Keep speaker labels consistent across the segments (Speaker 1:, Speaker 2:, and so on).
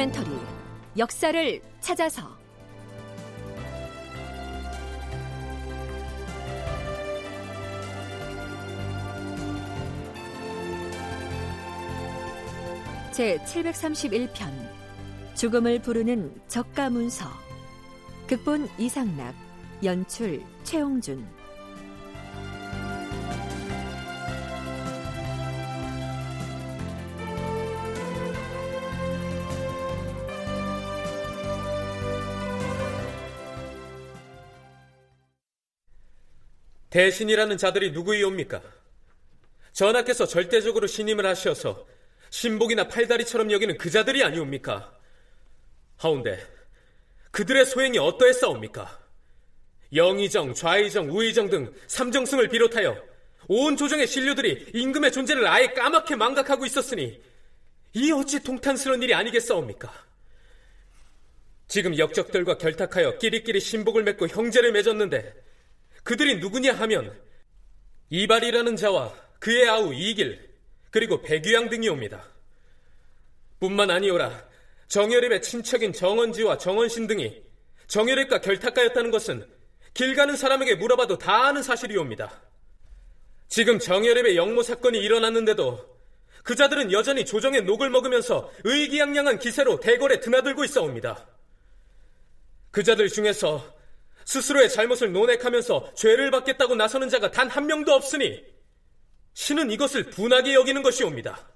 Speaker 1: 다큐멘터리 역사를 찾아서. 제 731편 죽음을 부르는 적가문서. 극본 이상락 연출 최홍준
Speaker 2: 대신이라는 자들이 누구이옵니까? 전하께서 절대적으로 신임을 하셔서 신복이나 팔다리처럼 여기는 그 자들이 아니옵니까? 하운데 그들의 소행이 어떠했사옵니까? 영의정, 좌의정, 우의정 등 삼정승을 비롯하여 온 조정의 신료들이 임금의 존재를 아예 까맣게 망각하고 있었으니 이 어찌 통탄스러운 일이 아니겠사옵니까? 지금 역적들과 결탁하여 끼리끼리 신복을 맺고 형제를 맺었는데 그들이 누구냐 하면 이발이라는 자와 그의 아우 이길 그리고 백유양 등이 옵니다. 뿐만 아니오라 정열입의 친척인 정원지와 정원신 등이 정열입과 결탁가였다는 것은 길 가는 사람에게 물어봐도 다 아는 사실이옵니다. 지금 정열입의 영모 사건이 일어났는데도 그 자들은 여전히 조정의 녹을 먹으면서 의기양양한 기세로 대궐에 드나들고 있어옵니다. 그 자들 중에서 스스로의 잘못을 논액하면서 죄를 받겠다고 나서는 자가 단 한 명도 없으니 신은 이것을 분하게 여기는 것이옵니다.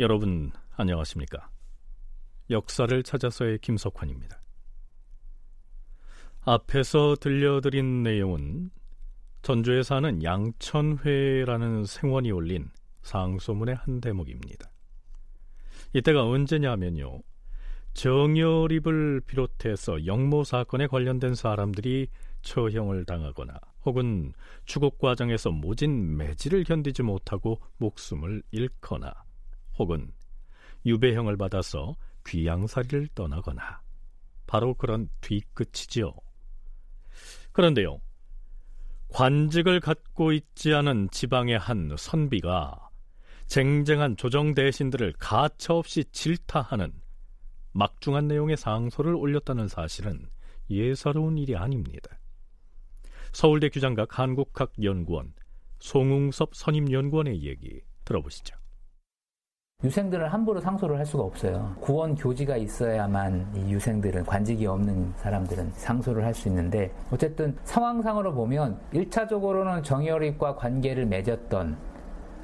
Speaker 3: 여러분 안녕하십니까? 역사를 찾아서의 김석환입니다. 앞에서 들려드린 내용은 전주에 사는 양천회라는 생원이 올린 상소문의 한 대목입니다. 이때가 언제냐면요. 정여립을 비롯해서 영모 사건에 관련된 사람들이 처형을 당하거나 혹은 추국 과정에서 모진 매질을 견디지 못하고 목숨을 잃거나 혹은 유배형을 받아서 귀양살이를 떠나거나 바로 그런 뒤끝이지요. 그런데요. 관직을 갖고 있지 않은 지방의 한 선비가 쟁쟁한 조정 대신들을 가차없이 질타하는 막중한 내용의 상소를 올렸다는 사실은 예사로운 일이 아닙니다. 서울대 규장각 한국학연구원 송웅섭 선임연구원의 얘기 들어보시죠.
Speaker 4: 유생들은 함부로 상소를 할 수가 없어요. 구원 교지가 있어야만 이 유생들은 관직이 없는 사람들은 상소를 할 수 있는데 어쨌든 상황상으로 보면 1차적으로는 정열입과 관계를 맺었던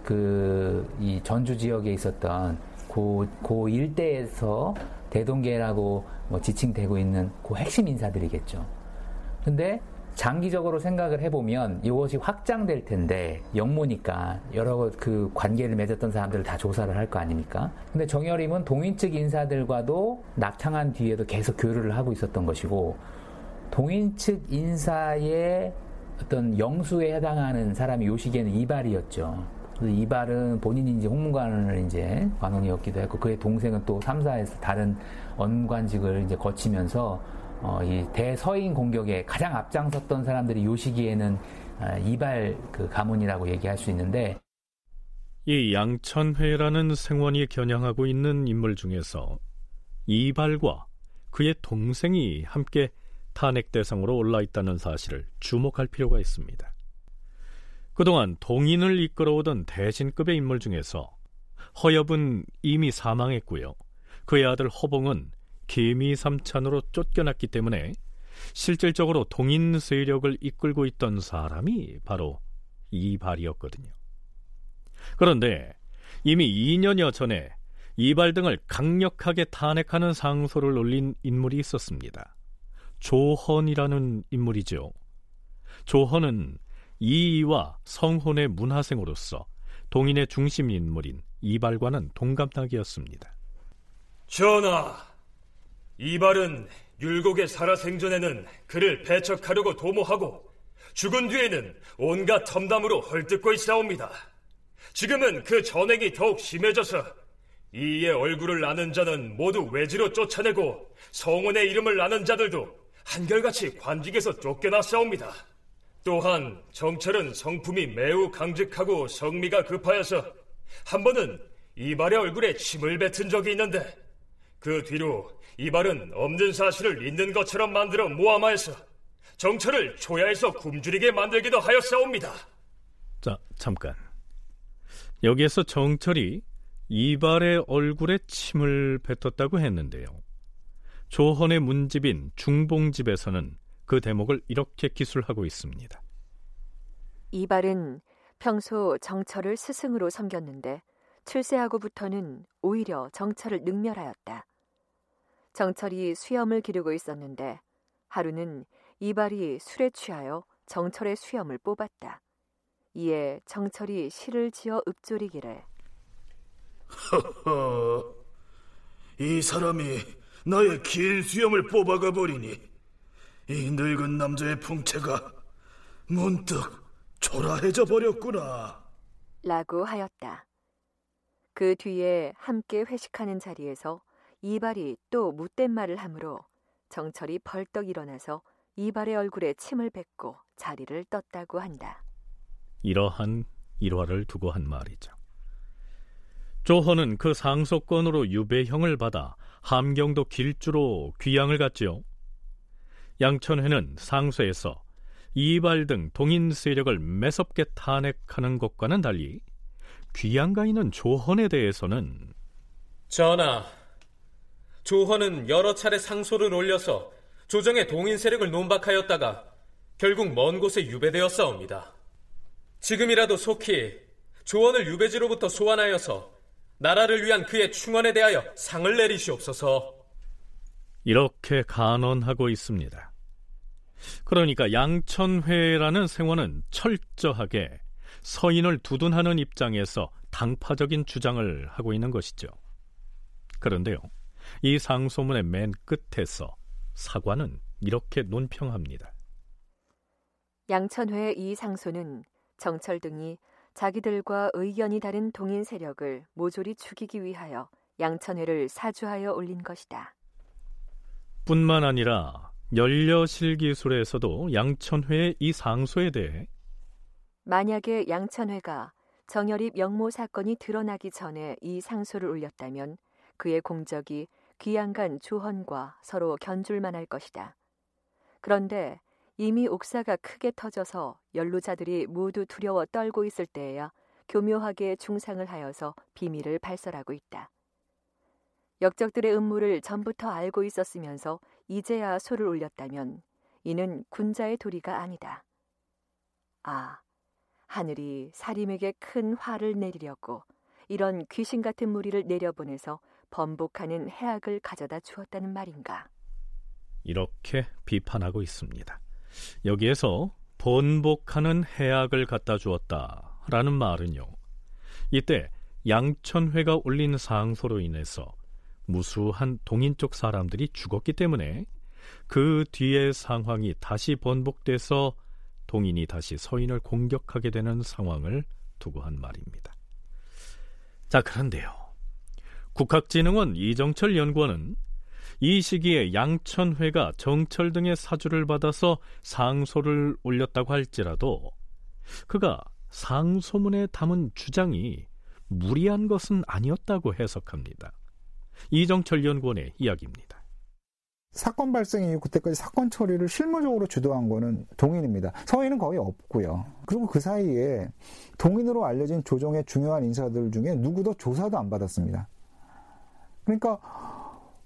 Speaker 4: 그 이 전주 지역에 있었던 고, 고 일대에서 대동계라고 뭐 지칭되고 있는 그 핵심 인사들이겠죠. 근데 장기적으로 생각을 해보면 이것이 확장될 텐데 영모니까 여러 그 관계를 맺었던 사람들을 다 조사를 할 거 아닙니까? 근데 정여림은 동인 측 인사들과도 낙창한 뒤에도 계속 교류를 하고 있었던 것이고 동인 측 인사의 어떤 영수에 해당하는 사람이 요 시기에는 이발이었죠. 이발은 이제 홍문관을 이제 관원이었기도 했고 그의 동생은 또 3사에서 다른 언관직을 이제 거치면서 어, 이 대서인 공격에 가장 앞장섰던 사람들이 요 시기에는 아, 이발 그 가문이라고 얘기할 수 있는데
Speaker 3: 이 양천회라는 생원이 겨냥하고 있는 인물 중에서 이발과 그의 동생이 함께 탄핵 대상으로 올라 있다는 사실을 주목할 필요가 있습니다. 그동안 동인을 이끌어오던 대신급의 인물 중에서 허엽은 이미 사망했고요. 그의 아들 허봉은 개미삼찬으로 쫓겨났기 때문에 실질적으로 동인 세력을 이끌고 있던 사람이 바로 이발이었거든요. 그런데 이미 2년여 전에 이발 등을 강력하게 탄핵하는 상소를 올린 인물이 있었습니다. 조헌이라는 인물이죠. 조헌은 이이와 성혼의 문화생으로서 동인의 중심 인물인 이발과는 동갑나기였습니다.
Speaker 5: 전하, 이발은 율곡의 살아생전에는 그를 배척하려고 도모하고 죽은 뒤에는 온갖 험담으로 헐뜯고 있사옵니다. 지금은 그 전행이 더욱 심해져서 이의 얼굴을 아는 자는 모두 외지로 쫓아내고 성원의 이름을 아는 자들도 한결같이 관직에서 쫓겨났사옵니다. 또한 정철은 성품이 매우 강직하고 성미가 급하여서 한 번은 이발의 얼굴에 침을 뱉은 적이 있는데 그 뒤로 이발은 없는 사실을 있는 것처럼 만들어 모함하여서 정철을 초야에서 굶주리게 만들기도 하였사옵니다.
Speaker 3: 자, 잠깐. 여기에서 정철이 이발의 얼굴에 침을 뱉었다고 했는데요. 조헌의 문집인 중봉집에서는 그 대목을 이렇게 기술하고 있습니다.
Speaker 1: 이발은 평소 정철을 스승으로 섬겼는데 출세하고부터는 오히려 정철을 능멸하였다. 정철이 수염을 기르고 있었는데 하루는 이발이 술에 취하여 정철의 수염을 뽑았다. 이에 정철이 시를 지어 읊조리기를
Speaker 6: 허허, 이 사람이 나의 긴 수염을 뽑아가 버리니 이 늙은 남자의 풍채가 문득 초라해져 버렸구나.
Speaker 1: 라고 하였다. 그 뒤에 함께 회식하는 자리에서 이발이 또 못된 말을 하므로 정철이 벌떡 일어나서 이발의 얼굴에 침을 뱉고 자리를 떴다고 한다.
Speaker 3: 이러한 일화를 두고 한 말이죠. 조헌은 그 상속권으로 유배형을 받아 함경도 길주로 귀양을 갔지요. 양천회는 상소에서 이발 등 동인 세력을 매섭게 탄핵하는 것과는 달리 귀양가 있는 조헌에 대해서는
Speaker 2: 전하, 조헌은 여러 차례 상소를 올려서 조정의 동인 세력을 논박하였다가 결국 먼 곳에 유배되었사옵니다. 지금이라도 속히 조헌을 유배지로부터 소환하여서 나라를 위한 그의 충원에 대하여 상을 내리시옵소서.
Speaker 3: 이렇게 간언하고 있습니다. 그러니까 양천회라는 생원은 철저하게 서인을 두둔하는 입장에서 당파적인 주장을 하고 있는 것이죠. 그런데요, 이 상소문의 맨 끝에서 사관은 이렇게 논평합니다.
Speaker 1: 양천회의 이 상소는 정철 등이 자기들과 의견이 다른 동인 세력을 모조리 죽이기 위하여 양천회를 사주하여 올린 것이다.
Speaker 3: 뿐만 아니라 연려실기술에서도 양천회의 이 상소에 대해
Speaker 1: 만약에 양천회가 정열입 영모 사건이 드러나기 전에 이 상소를 올렸다면 그의 공적이 귀양간 조헌과 서로 견줄만 할 것이다. 그런데 이미 옥사가 크게 터져서 연루자들이 모두 두려워 떨고 있을 때에야 교묘하게 중상을 하여서 비밀을 발설하고 있다. 역적들의 음모를 전부터 알고 있었으면서 이제야 소를 올렸다면 이는 군자의 도리가 아니다. 아, 하늘이 사림에게 큰 화를 내리려고 이런 귀신 같은 무리를 내려보내서 번복하는 해악을 가져다 주었다는 말인가.
Speaker 3: 이렇게 비판하고 있습니다. 여기에서 번복하는 해악을 갖다 주었다라는 말은요. 이때 양천회가 올린 상소로 인해서 무수한 동인 쪽 사람들이 죽었기 때문에 그 뒤의 상황이 다시 번복돼서 동인이 다시 서인을 공격하게 되는 상황을 두고 한 말입니다. 자, 그런데요. 국학진흥원 이정철 연구원은 이 시기에 양천회가 정철 등의 사주를 받아서 상소를 올렸다고 할지라도 그가 상소문에 담은 주장이 무리한 것은 아니었다고 해석합니다. 이정철 연구원의 이야기입니다.
Speaker 7: 사건 발생 이후 그때까지 사건 처리를 실무적으로 주도한 거는 동인입니다. 서인은 거의 없고요. 그리고 그 사이에 동인으로 알려진 조정의 중요한 인사들 중에 누구도 조사도 안 받았습니다. 그러니까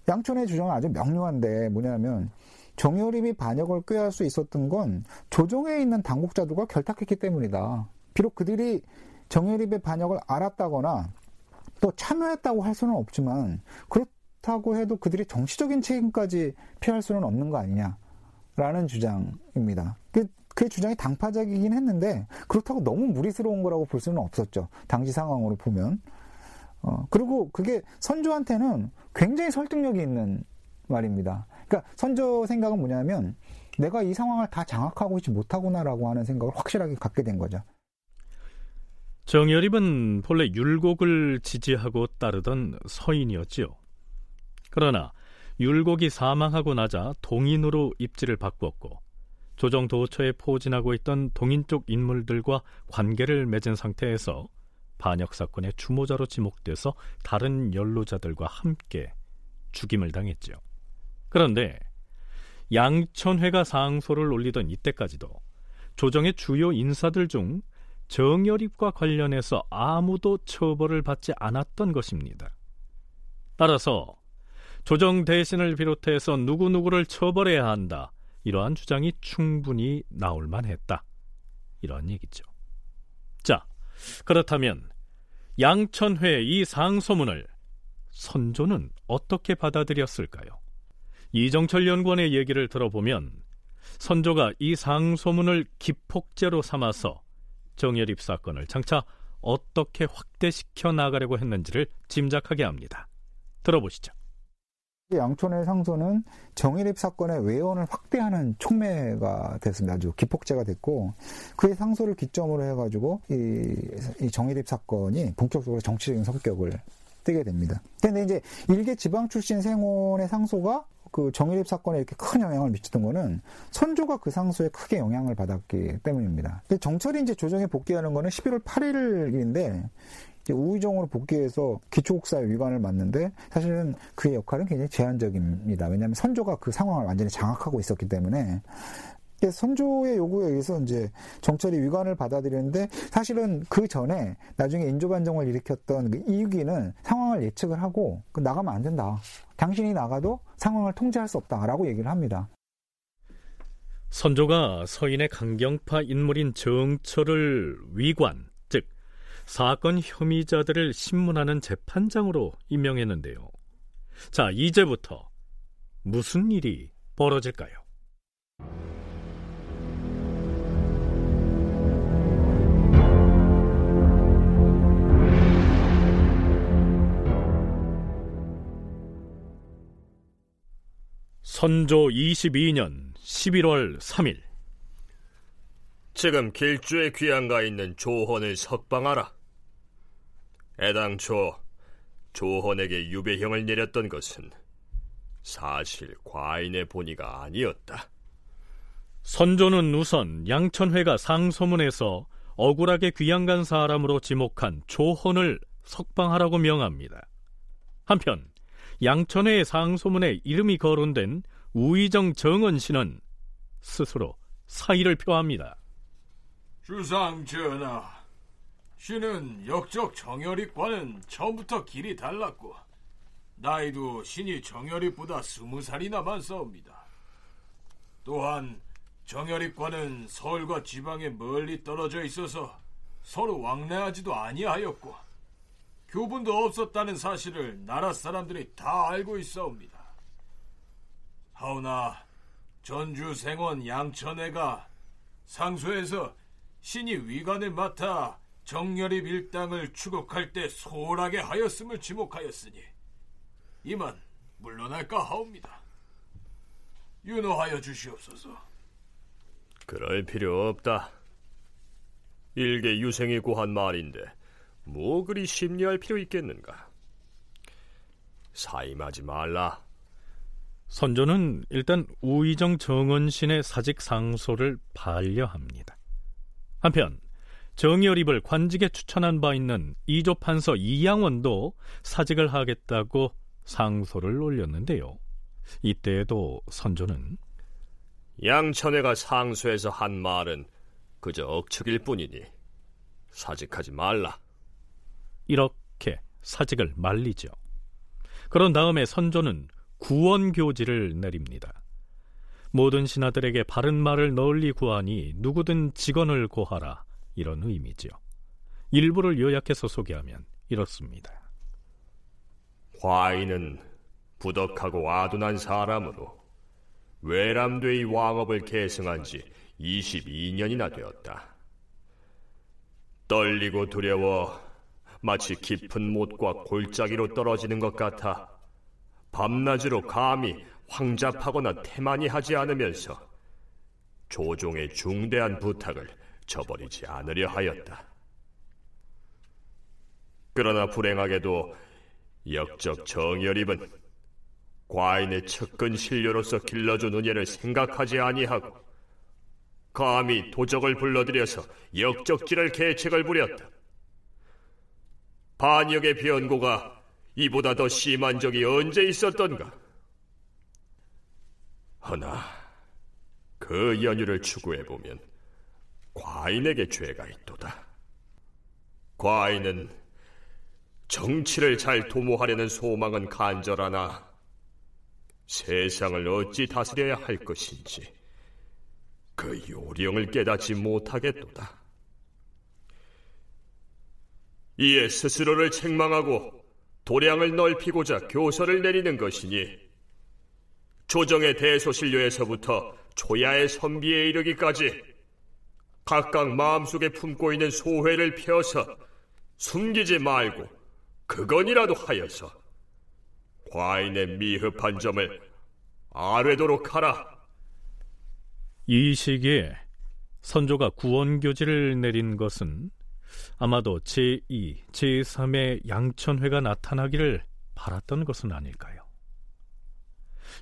Speaker 7: 양촌의 주장은 아주 명료한데 뭐냐면 정여림이 반역을 꾀할 수 있었던 건 조정에 있는 당국자들과 결탁했기 때문이다. 비록 그들이 정여림의 반역을 알았다거나 또 참여했다고 할 수는 없지만 그렇다고 해도 그들이 정치적인 책임까지 피할 수는 없는 거 아니냐라는 주장입니다. 그, 그 주장이 당파적이긴 했는데 그렇다고 너무 무리스러운 거라고 볼 수는 없었죠. 당시 상황으로 보면. 어, 그리고 그게 선조한테는 굉장히 설득력이 있는 말입니다. 그러니까 선조 생각은 뭐냐면 내가 이 상황을 다 장악하고 있지 못하구나라고 하는 생각을 확실하게 갖게 된 거죠.
Speaker 3: 정열입은 본래 율곡을 지지하고 따르던 서인이었지요. 그러나 율곡이 사망하고 나자 동인으로 입지를 바꾸었고 조정 도처에 포진하고 있던 동인 쪽 인물들과 관계를 맺은 상태에서 반역 사건의 주모자로 지목돼서 다른 연루자들과 함께 죽임을 당했지요. 그런데 양천회가 상소를 올리던 이때까지도 조정의 주요 인사들 중 정열입과 관련해서 아무도 처벌을 받지 않았던 것입니다. 따라서 조정 대신을 비롯해서 누구누구를 처벌해야 한다. 이러한 주장이 충분히 나올 만했다. 이러한 얘기죠. 자, 그렇다면 양천회 이 상소문을 선조는 어떻게 받아들였을까요? 이정철 연구원의 얘기를 들어보면 선조가 이 상소문을 기폭제로 삼아서 정열입 사건을 장차 어떻게 확대시켜 나가려고 했는지를 짐작하게 합니다. 들어보시죠.
Speaker 7: 양촌의 상소는 정일입 사건의 외연을 확대하는 촉매가 됐습니다. 아주 기폭제가 됐고 그의 상소를 기점으로 해가지고 이, 이 정일입 사건이 본격적으로 정치적인 성격을 띠게 됩니다. 근데 이제 일개 지방 출신 생원의 상소가 그 정일입 사건에 이렇게 큰 영향을 미치던 거는 선조가 그 상소에 크게 영향을 받았기 때문입니다. 정철이 이제 조정에 복귀하는 거는 11월 8일인데 우의정으로 복귀해서 기초국사의 위관을 맡는데 사실은 그의 역할은 굉장히 제한적입니다. 왜냐하면 선조가 그 상황을 완전히 장악하고 있었기 때문에 선조의 요구에 의해서 이제 정철이 위관을 받아들이는데 사실은 그 전에 나중에 인조반정을 일으켰던 그 이유기는 상황을 예측을 하고 그 나가면 안 된다. 당신이 나가도 상황을 통제할 수 없다라고 얘기를 합니다.
Speaker 3: 선조가 서인의 강경파 인물인 정철을 위관, 즉 사건 혐의자들을 신문하는 재판장으로 임명했는데요. 자, 이제부터 무슨 일이 벌어질까요? 선조 22년 11월 3일
Speaker 8: 지금 길주에 귀양가 있는 조헌을 석방하라. 애당초 조헌에게 유배형을 내렸던 것은 사실 과인의 본의가 아니었다.
Speaker 3: 선조는 우선 양천회가 상소문에서 억울하게 귀양간 사람으로 지목한 조헌을 석방하라고 명합니다. 한편 양천회의 상소문에 이름이 거론된 우의정 정은 씨는 스스로 사의를 표합니다.
Speaker 9: 주상 전하, 신은 역적 정열입과는 처음부터 길이 달랐고 나이도 신이 정열입보다 스무 살이나 많사옵니다. 또한 정열입과는 서울과 지방에 멀리 떨어져 있어서 서로 왕래하지도 아니하였고 교분도 없었다는 사실을 나라 사람들이 다 알고 있사옵니다. 하오나 전주 생원 양천애가 상소에서 신이 위관을 맡아 정열입 일당을 추국할 때 소홀하게 하였음을 지목하였으니 이만 물러날까 하옵니다. 윤호하여 주시옵소서.
Speaker 8: 그럴 필요 없다. 일개 유생이 고한 말인데 뭐 그리 심리할 필요 있겠는가? 사임하지 말라.
Speaker 3: 선조는 일단 우의정 정은신의 사직 상소를 반려합니다. 한편 정열입을 관직에 추천한 바 있는 이조 판서 이양원도 사직을 하겠다고 상소를 올렸는데요. 이때에도 선조는
Speaker 8: 양천회가 상소에서 한 말은 그저 억측일 뿐이니 사직하지 말라.
Speaker 3: 이렇게 사직을 말리죠. 그런 다음에 선조는 구원교지를 내립니다. 모든 신하들에게 바른 말을 널리 구하니 누구든 직원을 고하라 이런 의미죠. 일부를 요약해서 소개하면 이렇습니다.
Speaker 8: 과인은 부덕하고 아둔한 사람으로 외람되이 왕업을 계승한 지 22년이나 되었다. 떨리고 두려워 마치 깊은 못과 골짜기로 떨어지는 것 같아 밤낮으로 감히 황잡하거나 태만히 하지 않으면서 조종의 중대한 부탁을 저버리지 않으려 하였다. 그러나 불행하게도 역적 정열입은 과인의 측근 신료로서 길러준 은혜를 생각하지 아니하고 감히 도적을 불러들여서 역적질할 계책을 부렸다. 반역의 변고가 이보다 더 심한 적이 언제 있었던가? 허나 그 연유를 추구해 보면 과인에게 죄가 있도다. 과인은 정치를 잘 도모하려는 소망은 간절하나 세상을 어찌 다스려야 할 것인지 그 요령을 깨닫지 못하겠도다. 이에 스스로를 책망하고 도량을 넓히고자 교서를 내리는 것이니 조정의 대소신료에서부터 초야의 선비에 이르기까지 각각 마음속에 품고 있는 소회를 펴서 숨기지 말고 그건이라도 하여서 과인의 미흡한 점을 아뢰도록 하라.
Speaker 3: 이 시기에 선조가 구원교지를 내린 것은 아마도 제2, 제3의 양천회가 나타나기를 바랐던 것은 아닐까요?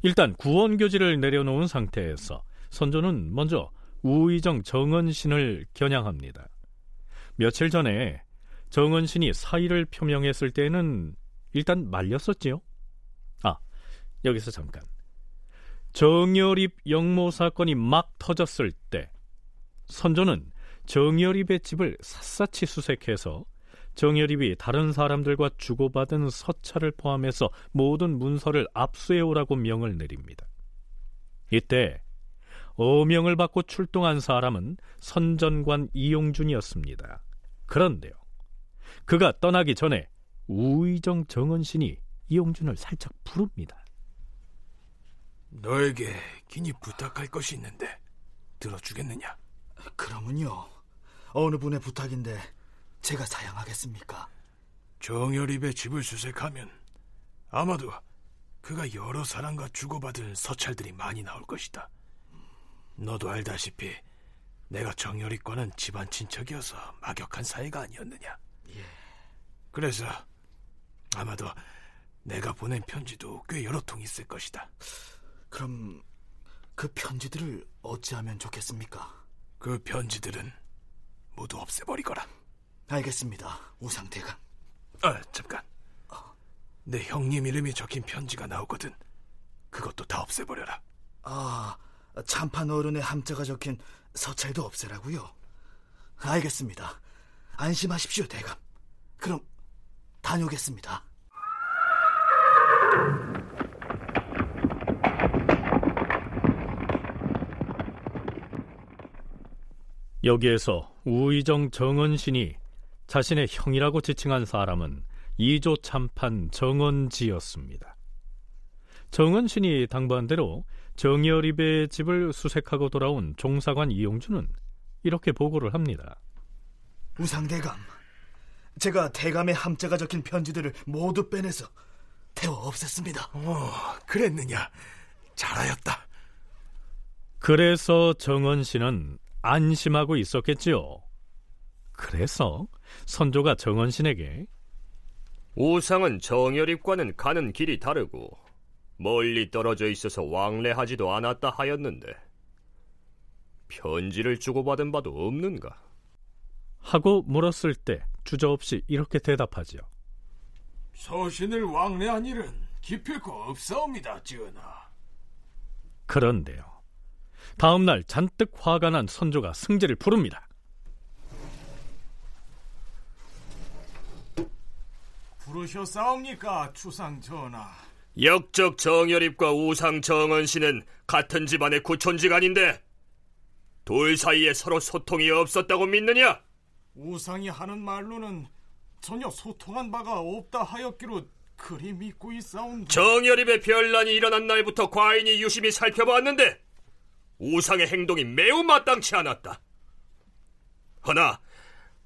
Speaker 3: 일단 구원교지를 내려놓은 상태에서 선조는 먼저 우의정 정은신을 겨냥합니다. 며칠 전에 정은신이 사의를 표명했을 때는 일단 말렸었지요. 아, 여기서 잠깐. 정열입 영모 사건이 막 터졌을 때 선조는 정열입의 집을 샅샅이 수색해서 정열입이 다른 사람들과 주고받은 서찰을 포함해서 모든 문서를 압수해 오라고 명을 내립니다. 이때 어명을 받고 출동한 사람은 선전관 이용준이었습니다. 그런데요. 그가 떠나기 전에 우의정 정은신이 이용준을 살짝 부릅니다.
Speaker 9: 너에게 긴히 부탁할 것이 있는데 들어주겠느냐?
Speaker 6: 그러면요. 어느 분의 부탁인데 제가 사양하겠습니까?
Speaker 9: 정열입의 집을 수색하면 아마도 그가 여러 사람과 주고받은 서찰들이 많이 나올 것이다. 너도 알다시피 내가 정열입과는 집안 친척이어서 막역한 사이가 아니었느냐.
Speaker 6: 예.
Speaker 9: 그래서 아마도 내가 보낸 편지도 꽤 여러 통 있을 것이다.
Speaker 6: 그럼 그 편지들을 어찌하면 좋겠습니까?
Speaker 9: 그 편지들은 모두 없애버리거라.
Speaker 6: 알겠습니다, 우상대감.
Speaker 9: 아, 잠깐. 내 형님 이름이 적힌 편지가 나오거든. 그것도 다 없애버려라.
Speaker 6: 아, 참판 어른의 함자가 적힌 서찰도 없애라고요? 알겠습니다. 안심하십시오, 대감. 그럼 다녀오겠습니다.
Speaker 3: 여기에서 우의정 정은신이 자신의 형이라고 지칭한 사람은 이조 참판 정은지였습니다. 정은신이 당부한 대로 정열입의 집을 수색하고 돌아온 종사관 이용준은 이렇게 보고를 합니다.
Speaker 6: 우상대감, 제가 대감의 함자가 적힌 편지들을 모두 빼내서 태워 없앴습니다.
Speaker 9: 어, 그랬느냐. 잘하였다.
Speaker 3: 그래서 정원 씨는 안심하고 있었겠지요. 그래서 선조가 정원 신에게
Speaker 8: 우상은 정열입과는 가는 길이 다르고 멀리 떨어져 있어서 왕래하지도 않았다 하였는데 편지를 주고받은 바도 없는가?
Speaker 3: 하고 물었을 때 주저없이 이렇게 대답하지요.
Speaker 9: 서신을 왕래한 일은 기필코 없사옵니다, 지은아.
Speaker 3: 그런데요. 다음 날 잔뜩 화가 난 선조가 승재를 부릅니다.
Speaker 9: 부르셨사옵니까, 추상 전하?
Speaker 8: 역적 정열입과 우상 정은 씨는 같은 집안의 구촌지간인데 둘 사이에 서로 소통이 없었다고 믿느냐?
Speaker 9: 우상이 하는 말로는 전혀 소통한 바가 없다 하였기로 그리 믿고 있사온다.
Speaker 8: 정열입의 변란이 일어난 날부터 과인이 유심히 살펴보았는데 우상의 행동이 매우 마땅치 않았다. 허나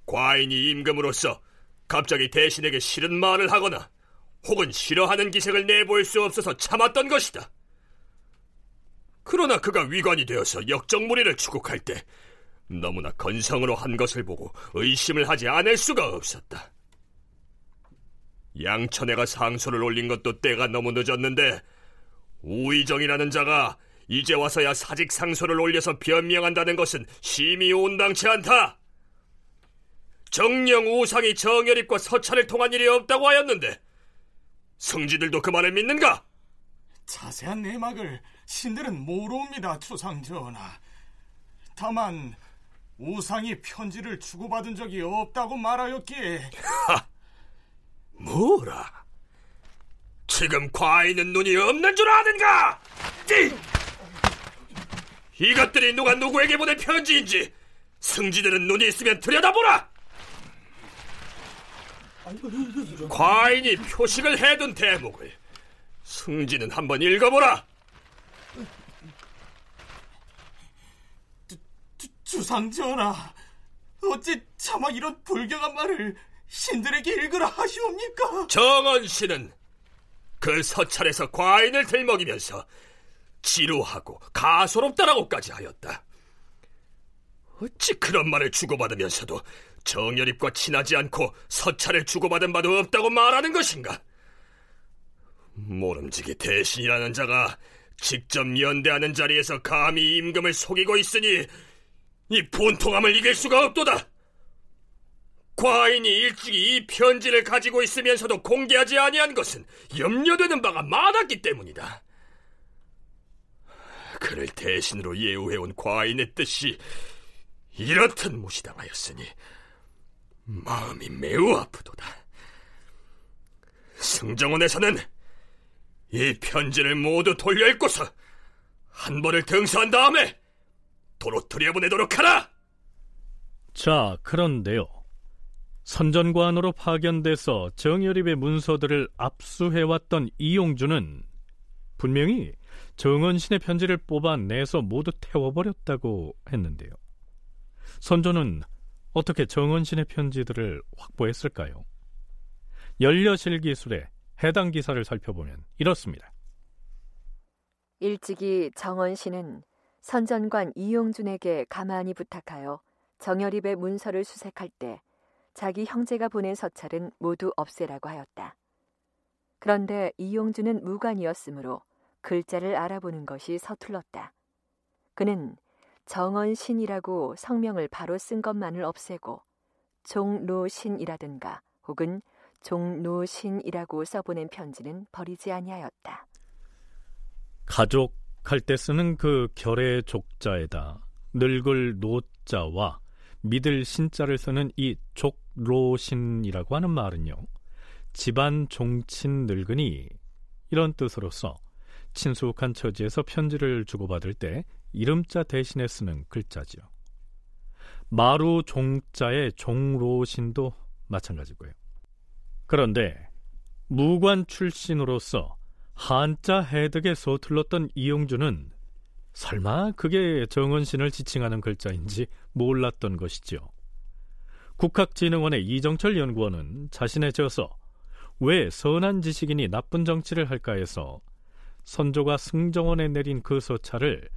Speaker 8: 과인이 임금으로서 갑자기 대신에게 싫은 말을 하거나 혹은 싫어하는 기색을 내보일 수 없어서 참았던 것이다. 그러나 그가 위관이 되어서 역적무리를 추국할 때 너무나 건성으로 한 것을 보고 의심을 하지 않을 수가 없었다. 양천애가 상소를 올린 것도 때가 너무 늦었는데 우의정이라는 자가 이제 와서야 사직 상소를 올려서 변명한다는 것은 심히 온당치 않다. 정령 우상이 정열입과 서찰을 통한 일이 없다고 하였는데 성지들도 그 말을 믿는가?
Speaker 9: 자세한 내막을 신들은 모르옵니다, 주상 전하. 다만 우상이 편지를 주고받은 적이 없다고 말하였기에
Speaker 8: 하, 뭐라? 지금 과인은 눈이 없는 줄 아는가? 띠! 이것들이 누가 누구에게 보낸 편지인지 승지들은 눈이 있으면 들여다보라! 과인이 표식을 해둔 대목을 승지는 한번 읽어보라!
Speaker 9: 주상 전하, 어찌 차마 이런 불경한 말을 신들에게 읽으라 하시옵니까?
Speaker 8: 정원 씨는 그 서찰에서 과인을 들먹이면서 지루하고 가소롭다라고까지 하였다. 어찌 그런 말을 주고받으면서도 정열입과 친하지 않고 서찰을 주고받은 바도 없다고 말하는 것인가? 모름지기 대신이라는 자가 직접 연대하는 자리에서 감히 임금을 속이고 있으니 이 분통함을 이길 수가 없도다. 과인이 일찍이 이 편지를 가지고 있으면서도 공개하지 아니한 것은 염려되는 바가 많았기 때문이다. 그를 대신으로 예우해온 과인의 뜻이 이렇듯 무시당하였으니 마음이 매우 아프도다. 승정원에서는 이 편지를 모두 돌려 읽고서 한 번을 등수한 다음에 도로 들여보내도록 하라!
Speaker 3: 자, 그런데요. 선전관으로 파견돼서 정열입의 문서들을 압수해왔던 이용주는 분명히 정은신의 편지를 뽑아내서 모두 태워버렸다고 했는데요. 선조는 어떻게 정은신의 편지들을 확보했을까요? 연려실 기술의 해당 기사를 살펴보면 이렇습니다.
Speaker 1: 일찍이 정원씨는 선전관 이용준에게 가만히 부탁하여 정열입의 문서를 수색할 때 자기 형제가 보낸 서찰은 모두 없애라고 하였다. 그런데 이용준은 무관이었으므로 글자를 알아보는 것이 서툴렀다. 그는 정원신이라고 성명을 바로 쓴 것만을 없애고 종로신이라든가 혹은 종노신이라고 써보낸 편지는 버리지 아니하였다.
Speaker 3: 가족 할 때 쓰는 그 결의 족자에다 늙을 노자와 믿을 신자를 쓰는 이 족로신이라고 하는 말은요. 집안 종친 늙은이 이런 뜻으로서 친숙한 처지에서 편지를 주고받을 때 이름자 대신에 쓰는 글자지요. 마루 종자의 종로신도 마찬가지고요. 그런데 무관 출신으로서 한자 해득에 서툴렀던 이용주는 설마 그게 정은신을 지칭하는 글자인지 몰랐던 것이지요. 국학진흥원의 이정철 연구원은 자신의 저서 왜 선한 지식인이 나쁜 정치를 할까 해서 선조가 승정원에 내린 그 서찰을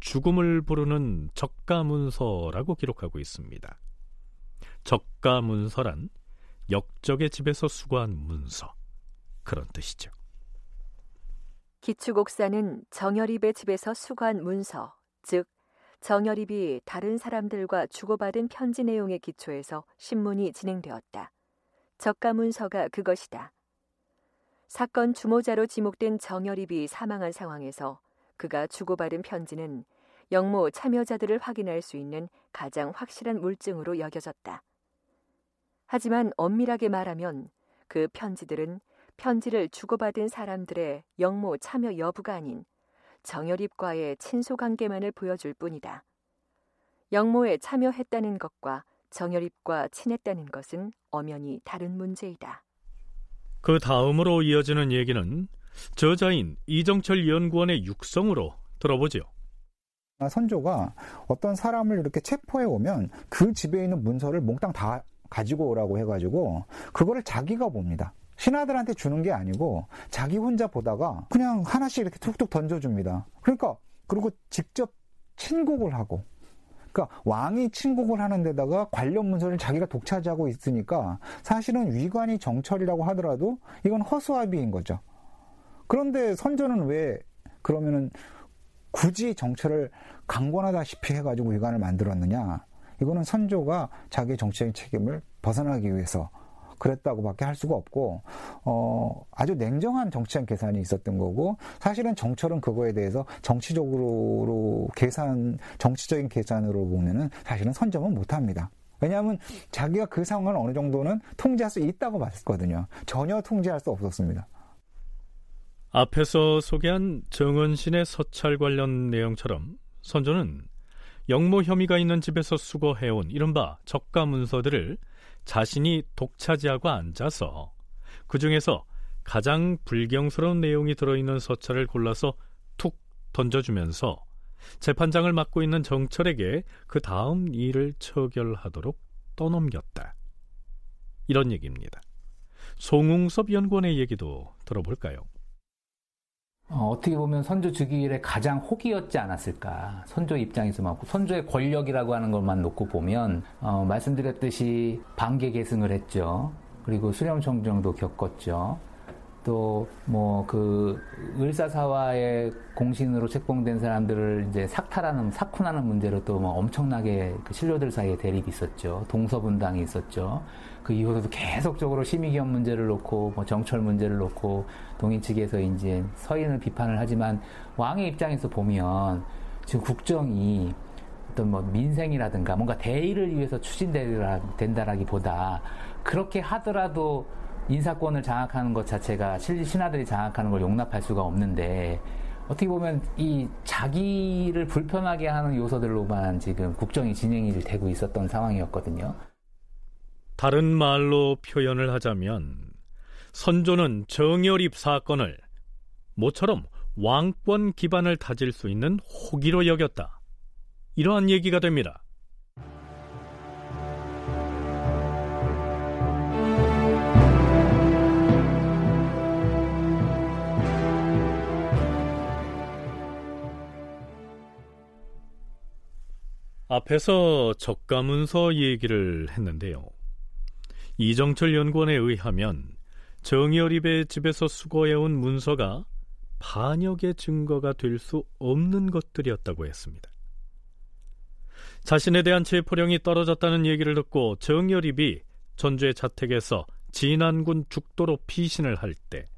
Speaker 3: 죽음을 부르는 적가문서라고 기록하고 있습니다. 적가문서란 역적의 집에서 수고한 문서 그런 뜻이죠.
Speaker 1: 기축옥사는 정열입의 집에서 수고한 문서, 즉 정열입이 다른 사람들과 주고받은 편지 내용의 기초에서 신문이 진행되었다. 적가문서가 그것이다. 사건 주모자로 지목된 정열입이 사망한 상황에서 그가 주고받은 편지는 영모 참여자들을 확인할 수 있는 가장 확실한 물증으로 여겨졌다. 하지만 엄밀하게 말하면 그 편지들은 편지를 주고받은 사람들의 영모 참여 여부가 아닌 정열입과의 친소 관계만을 보여줄 뿐이다. 영모에 참여했다는 것과 정열입과 친했다는 것은 엄연히 다른 문제이다.
Speaker 3: 그 다음으로 이어지는 얘기는 저자인 이정철 연구원의 육성으로 들어보죠.
Speaker 7: 선조가 어떤 사람을 이렇게 체포해 오면 그 집에 있는 문서를 몽땅 다 가지고 오라고 해가지고 그거를 자기가 봅니다. 신하들한테 주는 게 아니고 자기 혼자 보다가 그냥 하나씩 이렇게 툭툭 던져줍니다. 그러니까 그리고 직접 친곡을 하고 그러니까 왕이 친곡을 하는 데다가 관련 문서를 자기가 독차지하고 있으니까 사실은 위관이 정철이라고 하더라도 이건 허수아비인 거죠. 그런데 선조는 왜 그러면은 굳이 정체를 강권하다시피 해가지고 위관을 만들었느냐? 이거는 선조가 자기의 정치적인 책임을 벗어나기 위해서 그랬다고밖에 할 수가 없고 어 아주 냉정한 정치적 계산이 있었던 거고 사실은 정철은 그거에 대해서 정치적으로 계산 정치적인 계산으로 보면은 사실은 선점은 못합니다. 왜냐하면 자기가 그 상황을 어느 정도는 통제할 수 있다고 봤거든요. 전혀 통제할 수 없었습니다.
Speaker 3: 앞에서 소개한 정은신의 서찰 관련 내용처럼 선조는 영모 혐의가 있는 집에서 수거해온 이른바 적가 문서들을 자신이 독차지하고 앉아서 그 중에서 가장 불경스러운 내용이 들어있는 서찰을 골라서 툭 던져주면서 재판장을 맡고 있는 정철에게 그 다음 일을 처결하도록 떠넘겼다. 이런 얘기입니다. 송웅섭 연구원의 얘기도 들어볼까요?
Speaker 4: 어, 떻게 보면 선조 즉위일에 가장 혹이었지 않았을까. 선조 입장에서만 선조의 권력이라고 하는 것만 놓고 보면 어, 말씀드렸듯이 반개 계승을 했죠. 그리고 수렴청정도 겪었죠. 또 뭐 그 을사사화의 공신으로 책봉된 사람들을 이제 삭탈하는 사쿠나는 문제로 또 뭐 엄청나게 그 신료들 사이에 대립이 있었죠. 동서분당이 있었죠. 그 이후로도 계속적으로 심의기업 문제를 놓고 뭐 정철 문제를 놓고 동인 측에서 이제 서인을 비판을 하지만 왕의 입장에서 보면 지금 국정이 어떤 뭐 민생이라든가 뭔가 대의를 위해서 추진된다라기보다 그렇게 하더라도 인사권을 장악하는 것 자체가 신하들이 장악하는 걸 용납할 수가 없는데 어떻게 보면 이 자기를 불편하게 하는 요소들로만 지금 국정이 진행이 되고 있었던 상황이었거든요.
Speaker 3: 다른 말로 표현을 하자면 선조는 정열입 사건을 모처럼 왕권 기반을 다질 수 있는 호기로 여겼다. 이러한 얘기가 됩니다. 앞에서 적가문서 얘기를 했는데요. 이정철 연구원에 의하면 정열입의 집에서 수거해온 문서가 반역의 증거가 될 수 없는 것들이었다고 했습니다. 자신에 대한 체포령이 떨어졌다는 얘기를 듣고 정열입이 전주의 자택에서 진안군 죽도로 피신을 할 때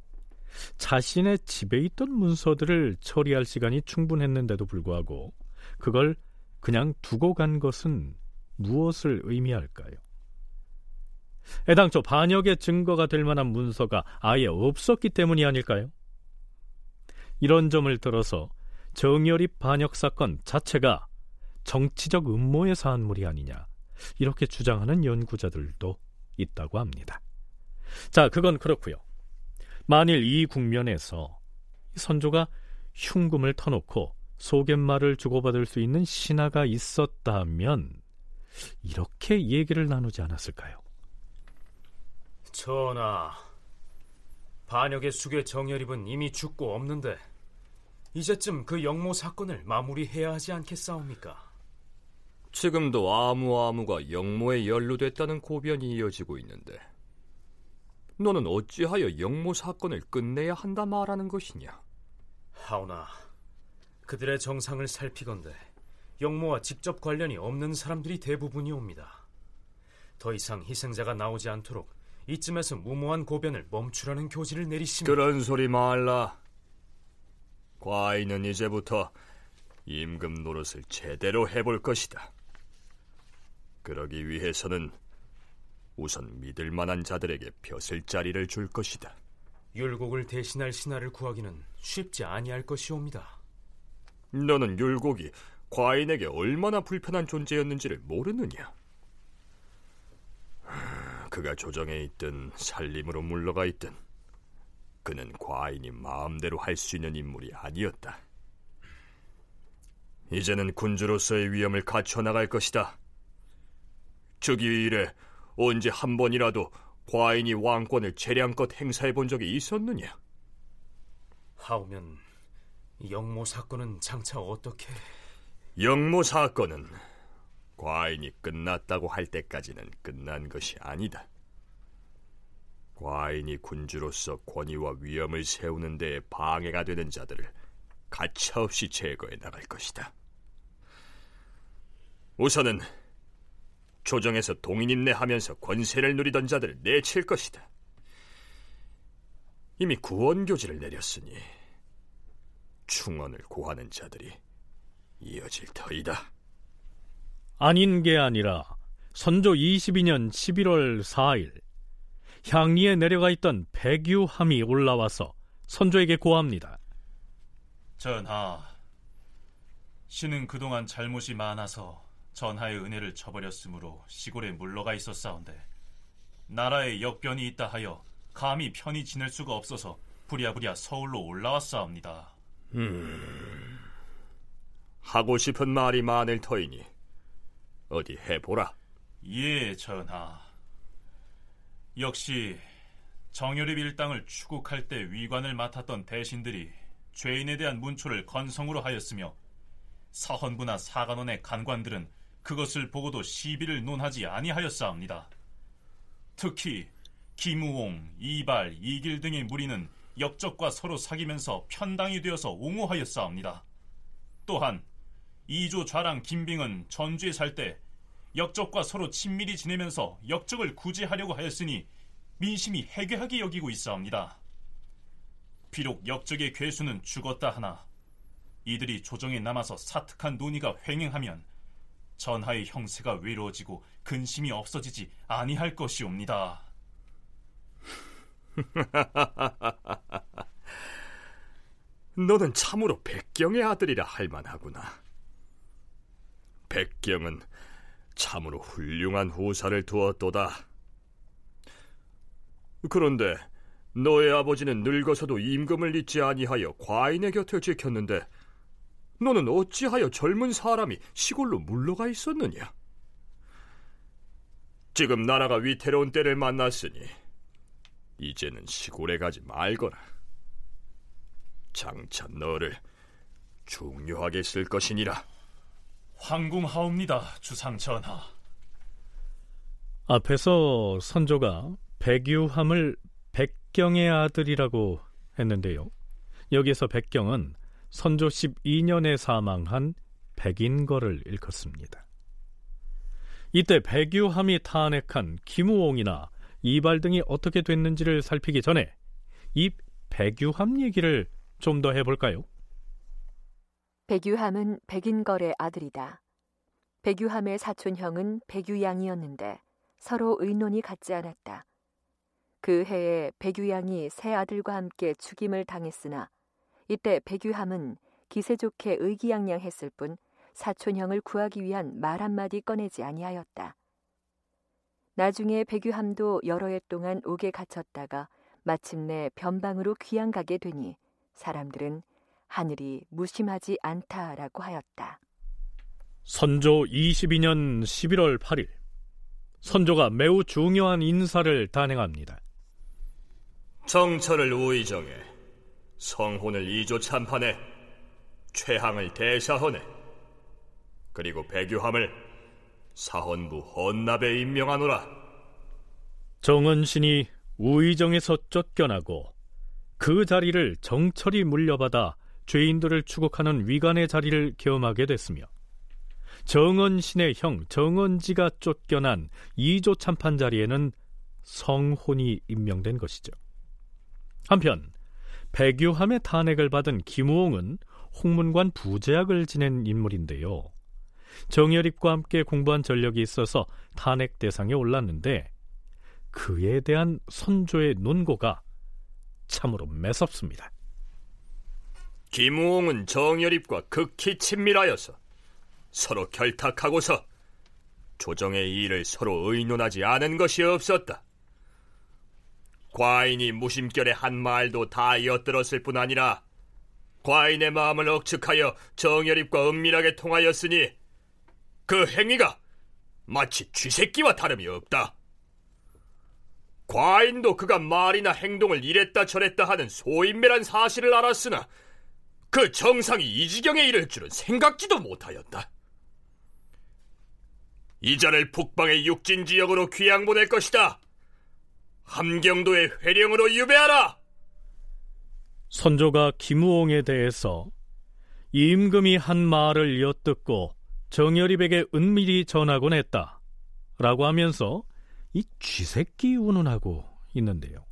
Speaker 3: 자신의 집에 있던 문서들을 처리할 시간이 충분했는데도 불구하고 그걸 그냥 두고 간 것은 무엇을 의미할까요? 애당초 반역의 증거가 될 만한 문서가 아예 없었기 때문이 아닐까요? 이런 점을 들어서 정열입 반역 사건 자체가 정치적 음모의 산물이 아니냐 이렇게 주장하는 연구자들도 있다고 합니다. 자, 그건 그렇고요. 만일 이 국면에서 선조가 흉금을 터놓고 소갯말을 주고받을 수 있는 신하가 있었다면 이렇게 얘기를 나누지 않았을까요?
Speaker 5: 전하, 반역의 수괴 정열입은 이미 죽고 없는데 이제쯤 그 영모 사건을 마무리해야 하지 않겠사옵니까?
Speaker 8: 지금도 아무아무가 영모에 연루됐다는 고변이 이어지고 있는데 너는 어찌하여 영모 사건을 끝내야 한다 말하는 것이냐?
Speaker 5: 하오나, 그들의 정상을 살피건대 영모와 직접 관련이 없는 사람들이 대부분이옵니다. 더 이상 희생자가 나오지 않도록 이쯤에서 무모한 고변을 멈추라는 교지를 내리시면
Speaker 8: 그런 소리 말라. 과인은 이제부터 임금 노릇을 제대로 해볼 것이다. 그러기 위해서는 우선 믿을 만한 자들에게 벼슬 자리를 줄 것이다.
Speaker 5: 율곡을 대신할 신하를 구하기는 쉽지 아니할 것이옵니다.
Speaker 8: 너는 율곡이 과인에게 얼마나 불편한 존재였는지를 모르느냐? 그가 조정에 있든 살림으로 물러가 있든 그는 과인이 마음대로 할 수 있는 인물이 아니었다. 이제는 군주로서의 위엄을 갖춰 나갈 것이다. 즉위 이래 언제 한 번이라도 과인이 왕권을 재량껏 행사해 본 적이 있었느냐?
Speaker 5: 하오면 영모 사건은 장차 어떻게?
Speaker 8: 영모 사건은 과인이 끝났다고 할 때까지는 끝난 것이 아니다. 과인이 군주로서 권위와 위엄을 세우는 데 방해가 되는 자들을 가차없이 제거해 나갈 것이다. 우선은 조정에서 동인임내하면서 권세를 누리던 자들을 내칠 것이다. 이미 구원교지를 내렸으니 충원을 고하는 자들이 이어질 터이다.
Speaker 3: 아닌 게 아니라 선조 22년 11월 4일 향리에 내려가 있던 백유함이 올라와서 선조에게 고합니다.
Speaker 10: 전하, 신은 그동안 잘못이 많아서 전하의 은혜를 저버렸으므로 시골에 물러가 있었사온데 나라에 역변이 있다 하여 감히 편히 지낼 수가 없어서 부랴부랴 서울로 올라왔사옵니다.
Speaker 8: 음, 하고 싶은 말이 많을 터이니 어디 해보라.
Speaker 10: 예, 전하. 역시 정열입 일당을 추국할 때 위관을 맡았던 대신들이 죄인에 대한 문초를 건성으로 하였으며 사헌부나 사관원의 간관들은 그것을 보고도 시비를 논하지 아니하였사옵니다. 특히 김우홍, 이발, 이길 등의 무리는 역적과 서로 사귀면서 편당이 되어서 옹호하였사옵니다. 또한 이조 좌랑 김빙은 전주에 살 때 역적과 서로 친밀히 지내면서 역적을 구제하려고 하였으니 민심이 해괴하게 여기고 있사옵니다. 비록 역적의 괴수는 죽었다 하나 이들이 조정에 남아서 사특한 논의가 횡행하면 전하의 형세가 외로워지고 근심이 없어지지 아니할 것이옵니다.
Speaker 8: 너는 참으로 백경의 아들이라 할 만하구나. 백경은 참으로 훌륭한 후사를 두었도다. 그런데 너의 아버지는 늙어서도 임금을 잊지 아니하여 과인의 곁을 지켰는데 너는 어찌하여 젊은 사람이 시골로 물러가 있었느냐? 지금 나라가 위태로운 때를 만났으니 이제는 시골에 가지 말거라. 장차 너를 중요하게 쓸 것이니라.
Speaker 10: 황궁하옵니다, 주상전하.
Speaker 3: 앞에서 선조가 백유함을 백경의 아들이라고 했는데요. 여기서 백경은 선조 12년에 사망한 백인거를 일컫습니다. 이때 백유함이 탄핵한 김우홍이나 이발 등이 어떻게 됐는지를 살피기 전에 이 백유함 얘기를 좀 더 해볼까요?
Speaker 1: 백유함은 백인걸의 아들이다. 백유함의 사촌형은 백유양이었는데 서로 의논이 같지 않았다. 그 해에 백유양이 새 아들과 함께 죽임을 당했으나 이때 백유함은 기세 좋게 의기양양했을 뿐 사촌형을 구하기 위한 말 한마디 꺼내지 아니하였다. 나중에 백유함도 여러 해 동안 옥에 갇혔다가 마침내 변방으로 귀양 가게 되니 사람들은 하늘이 무심하지 않다라고 하였다.
Speaker 3: 선조 22년 11월 8일 선조가 매우 중요한 인사를 단행합니다.
Speaker 8: 정철을 우의정해 성혼을 이조 참판해 최항을 대사헌해 그리고 배규함을 사헌부 헌납에 임명하노라.
Speaker 3: 정은신이 우의정에서 쫓겨나고 그 자리를 정철이 물려받아 죄인들을 추국하는 위관의 자리를 겸하게 됐으며 정은신의 형 정은지가 쫓겨난 이조 참판 자리에는 성혼이 임명된 것이죠. 한편 백유함의 탄핵을 받은 김우홍은 홍문관 부제학을 지낸 인물인데요. 정열입과 함께 공부한 전력이 있어서 탄핵 대상에 올랐는데 그에 대한 선조의 논고가 참으로 매섭습니다.
Speaker 8: 김우홍은 정열입과 극히 친밀하여서 서로 결탁하고서 조정의 일을 서로 의논하지 않은 것이 없었다. 과인이 무심결에 한 말도 다 엿들었을 뿐 아니라 과인의 마음을 억측하여 정열입과 은밀하게 통하였으니 그 행위가 마치 쥐새끼와 다름이 없다. 과인도 그가 말이나 행동을 이랬다 저랬다 하는 소인매란 사실을 알았으나 그 정상이 이 지경에 이를 줄은 생각지도 못하였다. 이자를 북방의 육진 지역으로 귀양 보낼 것이다. 함경도의 회령으로 유배하라.
Speaker 3: 선조가 김우홍에 대해서 임금이 한 말을 엿듣고 정열입에게 은밀히 전하곤 했다. 라고 하면서 이 쥐새끼 운운하고 있는데요.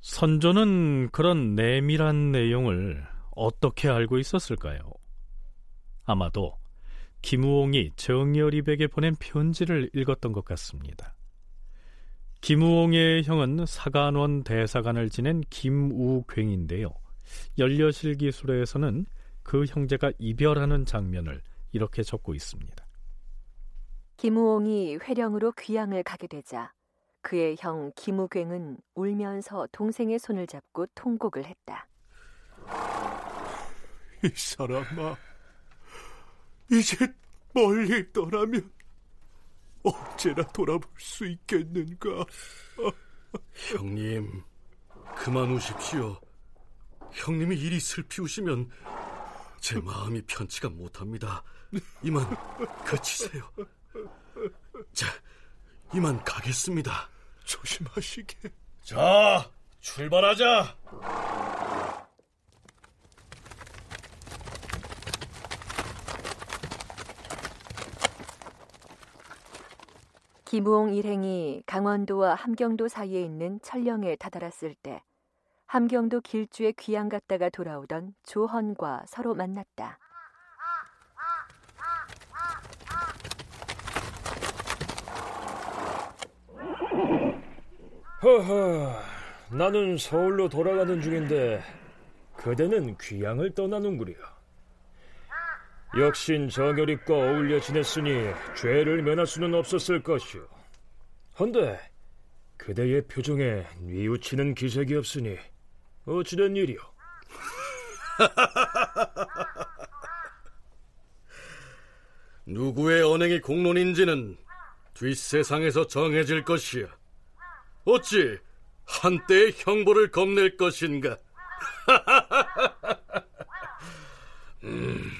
Speaker 3: 선조는 그런 내밀한 내용을 어떻게 알고 있었을까요? 아마도 김우홍이 정열입에게 보낸 편지를 읽었던 것 같습니다. 김우홍의 형은 사간원 대사관을 지낸 김우괭인데요. 열려실 기술에서는 그 형제가 이별하는 장면을 이렇게 적고 있습니다.
Speaker 1: 김우홍이 회령으로 귀양을 가게 되자 그의 형 김우괭은 울면서 동생의 손을 잡고 통곡을 했다.
Speaker 11: 이 사람아, 이제 멀리 떠나면 언제나 돌아볼 수 있겠는가?
Speaker 12: 형님, 그만 우십시오. 형님이 일이 슬피우시면 제 마음이 편치가 못합니다. 이만 그치세요. 자, 이만 가겠습니다.
Speaker 11: 조심하시게.
Speaker 5: 자, 출발하자.
Speaker 1: 김우홍 일행이 강원도와 함경도 사이에 있는 천령에 다다랐을 때 함경도 길주에 귀양 갔다가 돌아오던 조헌과 서로 만났다.
Speaker 5: 허허, 나는 서울로 돌아가는 중인데 그대는 귀양을 떠나는구려. 역신 정열입과 어울려 지냈으니 죄를 면할 수는 없었을 것이오. 헌데 그대의 표정에 뉘우치는 기색이 없으니 어찌된 일이오?
Speaker 12: 누구의 언행이 공론인지는 뒷세상에서 정해질 것이야. 어찌 한때의 형벌을 겁낼 것인가? 음,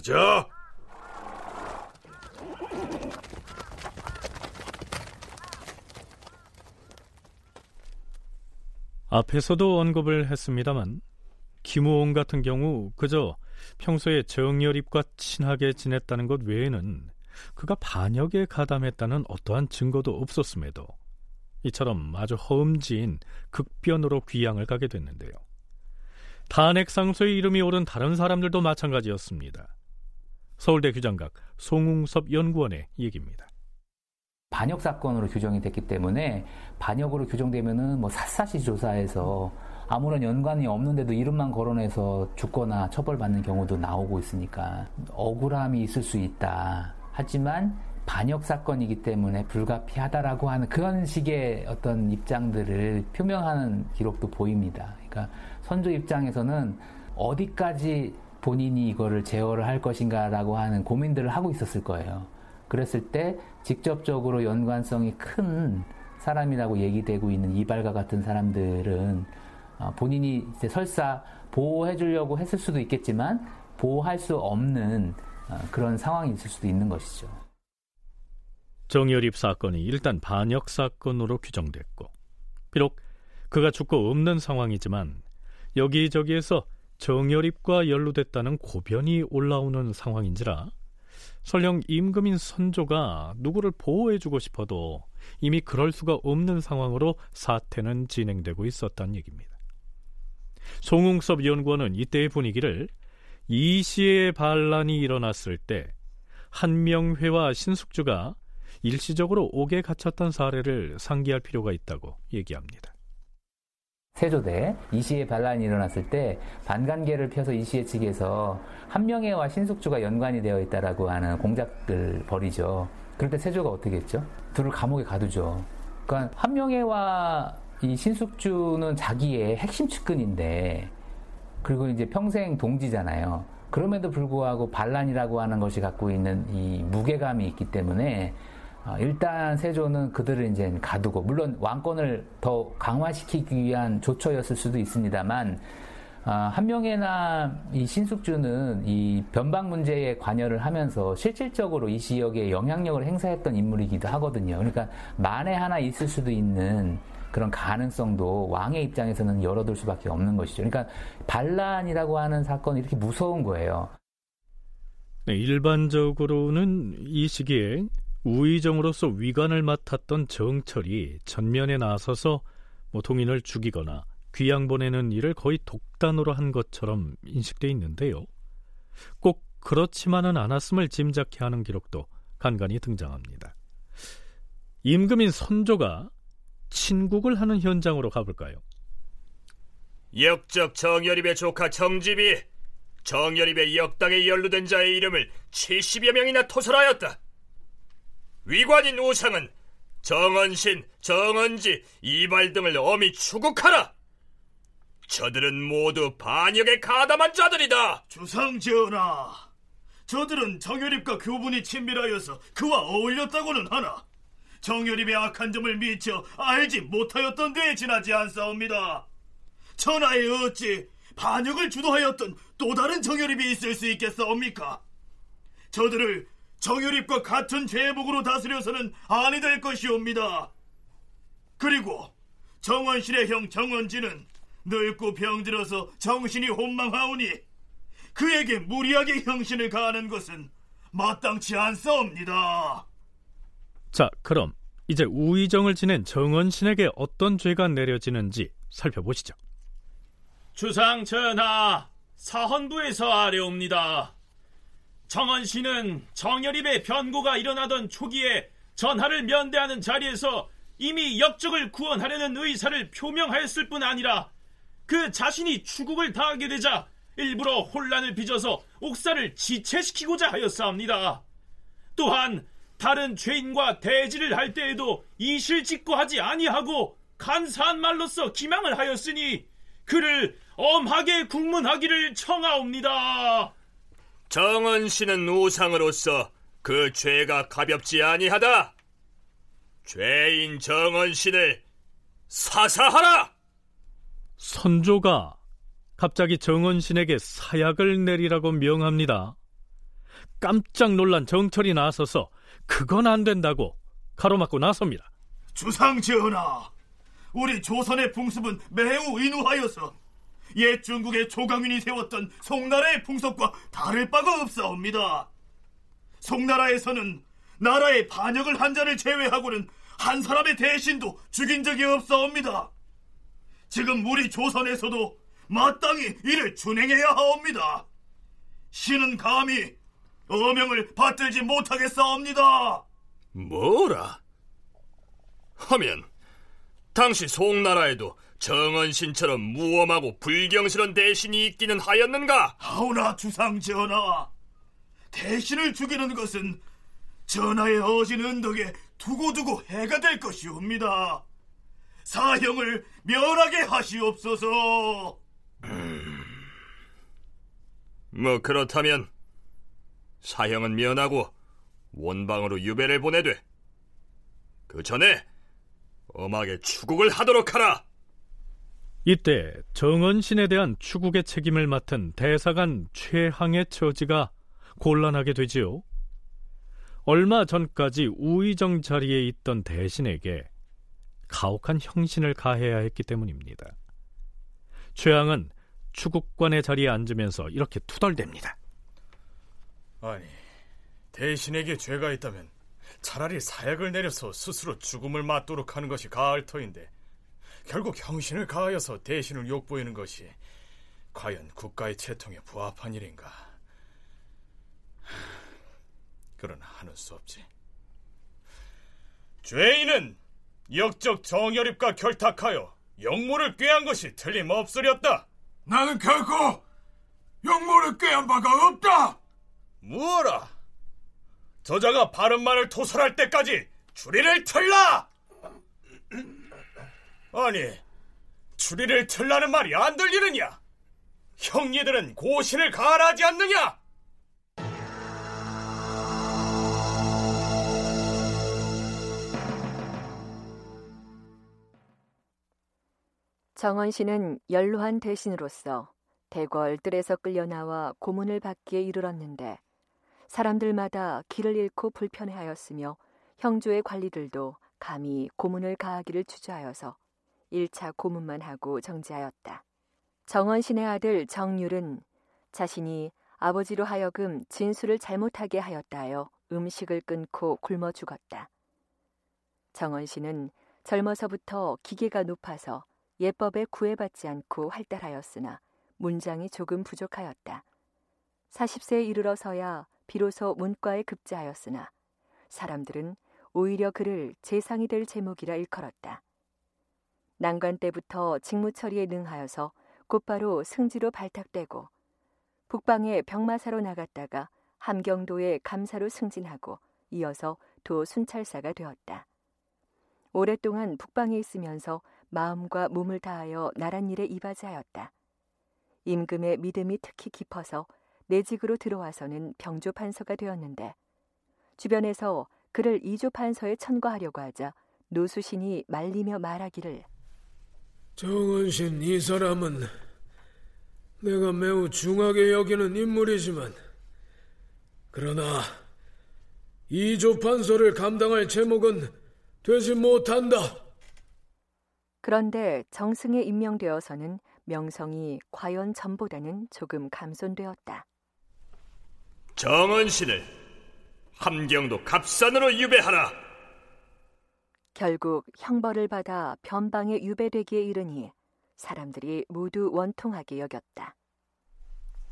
Speaker 12: 가자.
Speaker 3: 앞에서도 언급을 했습니다만 김우홍 같은 경우 그저 평소에 정열입과 친하게 지냈다는 것 외에는 그가 반역에 가담했다는 어떠한 증거도 없었음에도 이처럼 아주 허음지인 극변으로 귀양을 가게 됐는데요. 탄핵 상소의 이름이 오른 다른 사람들도 마찬가지였습니다. 서울대 규장각 송웅섭 연구원의 얘기입니다.
Speaker 4: 반역 사건으로 규정이 됐기 때문에 반역으로 규정되면은 뭐 샅샅이 조사해서 아무런 연관이 없는데도 이름만 거론해서 죽거나 처벌받는 경우도 나오고 있으니까 억울함이 있을 수 있다. 하지만 반역 사건이기 때문에 불가피하다라고 하는 그런 식의 어떤 입장들을 표명하는 기록도 보입니다. 그러니까 선조 입장에서는 어디까지 본인이 이거를 제어를 할 것인가라고 하는 고민들을 하고 있었을 거예요. 그랬을 때 직접적으로 연관성이 큰 사람이라고 얘기되고 있는 이발과 같은 사람들은 어, 본인이 이제 설사 보호해 주려고 했을 수도 있겠지만 보호할 수 없는 어, 그런 상황이 있을 수도 있는 것이죠.
Speaker 3: 정열입 사건이 일단 반역 사건으로 규정됐고 비록 그가 죽고 없는 상황이지만 여기저기에서 정열입과 연루됐다는 고변이 올라오는 상황인지라 설령 임금인 선조가 누구를 보호해주고 싶어도 이미 그럴 수가 없는 상황으로 사태는 진행되고 있었단 얘기입니다. 송웅섭 연구원은 이때의 분위기를 이 시의 반란이 일어났을 때 한명회와 신숙주가 일시적으로 옥에 갇혔던 사례를 상기할 필요가 있다고 얘기합니다.
Speaker 4: 세조대 이시의 반란이 일어났을 때 반관계를 펴서 이시의 측에서 한명회와 신숙주가 연관이 되어 있다라고 하는 공작을 벌이죠. 그럴 때 세조가 어떻게 했죠? 둘을 감옥에 가두죠. 그러니까 한명회와 이 신숙주는 자기의 핵심 측근인데 그리고 이제 평생 동지잖아요. 그럼에도 불구하고 반란이라고 하는 것이 갖고 있는 이 무게감이 있기 때문에 어, 일단 세조는 그들을 이제 가두고 물론 왕권을 더 강화시키기 위한 조처였을 수도 있습니다만 아, 한명회나 이 신숙주는 이 변방 문제에 관여를 하면서 실질적으로 이 지역에 영향력을 행사했던 인물이기도 하거든요. 그러니까 만에 하나 있을 수도 있는 그런 가능성도 왕의 입장에서는 열어둘 수밖에 없는 것이죠. 그러니까 반란이라고 하는 사건이 이렇게 무서운 거예요.
Speaker 3: 네, 일반적으로는 이 시기에 우의정으로서 위관을 맡았던 정철이 전면에 나서서 뭐 동인을 죽이거나 귀양 보내는 일을 거의 독단으로 한 것처럼 인식돼 있는데요. 꼭 그렇지만은 않았음을 짐작케 하는 기록도 간간히 등장합니다. 임금인 선조가 친국을 하는 현장으로 가볼까요?
Speaker 8: 역적 정열입의 조카 정집이 정열입의 역당에 연루된 자의 이름을 70여 명이나 토설하였다. 위관인 우상은 정언신, 정언지, 이발 등을 엄히 추국하라. 저들은 모두 반역에 가담한 자들이다.
Speaker 6: 주상전하, 저들은 정열입과 교분이 친밀하여서 그와 어울렸다고는 하나 정열입의 악한 점을 미처 알지 못하였던 데에 지나지 않사옵니다. 천하에 어찌 반역을 주도하였던 또 다른 정열입이 있을 수 있겠사옵니까? 저들을 정유립과 같은 제복으로 다스려서는 아니 될 것이옵니다. 그리고 정원실의 형 정원지는 늙고 병들어서 정신이 혼망하오니 그에게 무리하게 형신을 가하는 것은 마땅치 않사옵니다.
Speaker 3: 자, 그럼 이제 우의정을 지낸 정원신에게 어떤 죄가 내려지는지 살펴보시죠.
Speaker 10: 주상 전하, 사헌부에서 아뢰옵니다. 정원 씨는 정열입의 변고가 일어나던 초기에 전하를 면대하는 자리에서 이미 역적을 구원하려는 의사를 표명하였을 뿐 아니라 그 자신이 추국을 당하게 되자 일부러 혼란을 빚어서 옥사를 지체시키고자 하였사옵니다. 또한 다른 죄인과 대지를 할 때에도 이실직고 하지 아니하고 간사한 말로써 기망을 하였으니 그를 엄하게 국문하기를 청하옵니다.
Speaker 8: 정은 씨는 우상으로서 그 죄가 가볍지 아니하다. 죄인 정은 씨를 사사하라.
Speaker 3: 선조가 갑자기 정원신에게 사약을 내리라고 명합니다. 깜짝 놀란 정철이 나서서 그건 안 된다고 가로막고 나섭니다.
Speaker 6: 주상 전하, 우리 조선의 풍습은 매우 인후하여서 옛 중국의 조강윤이 세웠던 송나라의 풍속과 다를 바가 없사옵니다. 송나라에서는 나라의 반역을 한 자를 제외하고는 한 사람의 대신도 죽인 적이 없사옵니다. 지금 우리 조선에서도 마땅히 이를 준행해야 하옵니다. 신은 감히 어명을 받들지 못하겠사옵니다.
Speaker 8: 뭐라? 하면 당시 송나라에도 정언신처럼 무엄하고 불경스런 대신이 있기는 하였는가?
Speaker 6: 하오나 주상 전하, 대신을 죽이는 것은 전하의 어진 은덕에 두고두고 해가 될 것이옵니다. 사형을 면하게 하시옵소서. 음...
Speaker 8: 뭐 그렇다면 사형은 면하고 원방으로 유배를 보내되 그 전에 엄하게 추국을 하도록 하라.
Speaker 3: 이때 정언신에 대한 추국의 책임을 맡은 대사관 최항의 처지가 곤란하게 되지요. 얼마 전까지 우의정 자리에 있던 대신에게 가혹한 형신을 가해야 했기 때문입니다. 최항은 추국관의 자리에 앉으면서 이렇게 투덜댑니다.
Speaker 9: 아니, 대신에게 죄가 있다면 차라리 사약을 내려서 스스로 죽음을 맞도록 하는 것이 가을 터인데 결국 형신을 가하여서 대신을 욕보이는 것이 과연 국가의 채통에 부합한 일인가? 그러나 하는 수 없지. 죄인은 역적 정열입과 결탁하여 영모를 꾀한 것이 틀림없으렸다.
Speaker 11: 나는 결코 영모를 꾀한 바가 없다.
Speaker 9: 무어라? 저자가 바른 말을 토설할 때까지 줄이를 틀라! 아니, 추리를 틀라는 말이 안 들리느냐? 형님들은 고신을 가하지 않느냐?
Speaker 1: 정원 씨는 연로한 대신으로서 대궐 뜰에서 끌려 나와 고문을 받기에 이르렀는데 사람들마다 길을 잃고 불편해하였으며 형조의 관리들도 감히 고문을 가하기를 주저하여서 1차 고문만 하고 정지하였다. 정원신의 아들 정률은 자신이 아버지로 하여금 진술을 잘못하게 하였다 하여 음식을 끊고 굶어 죽었다. 정원신은 젊어서부터 기계가 높아서 예법에 구애받지 않고 활달하였으나 문장이 조금 부족하였다. 40세에 이르러서야 비로소 문과에 급제하였으나 사람들은 오히려 그를 재상이 될 제목이라 일컬었다. 난관 때부터 직무 처리에 능하여서 곧바로 승지로 발탁되고 북방에 병마사로 나갔다가 함경도에 감사로 승진하고 이어서 도 순찰사가 되었다. 오랫동안 북방에 있으면서 마음과 몸을 다하여 나란 일에 이바지하였다. 임금의 믿음이 특히 깊어서 내직으로 들어와서는 병조 판서가 되었는데 주변에서 그를 이조 판서에 천거하려고 하자 노수신이 말리며 말하기를
Speaker 13: 정은신 이 사람은 내가 매우 중하게 여기는 인물이지만 그러나 이조 판서를 감당할 제목은 되지 못한다.
Speaker 1: 그런데 정승에 임명되어서는 명성이 과연 전보다는 조금 감손되었다.
Speaker 8: 정은신을 함경도 갑산으로 유배하라.
Speaker 1: 결국 형벌을 받아 변방에 유배되기에 이르니 사람들이 모두 원통하게 여겼다.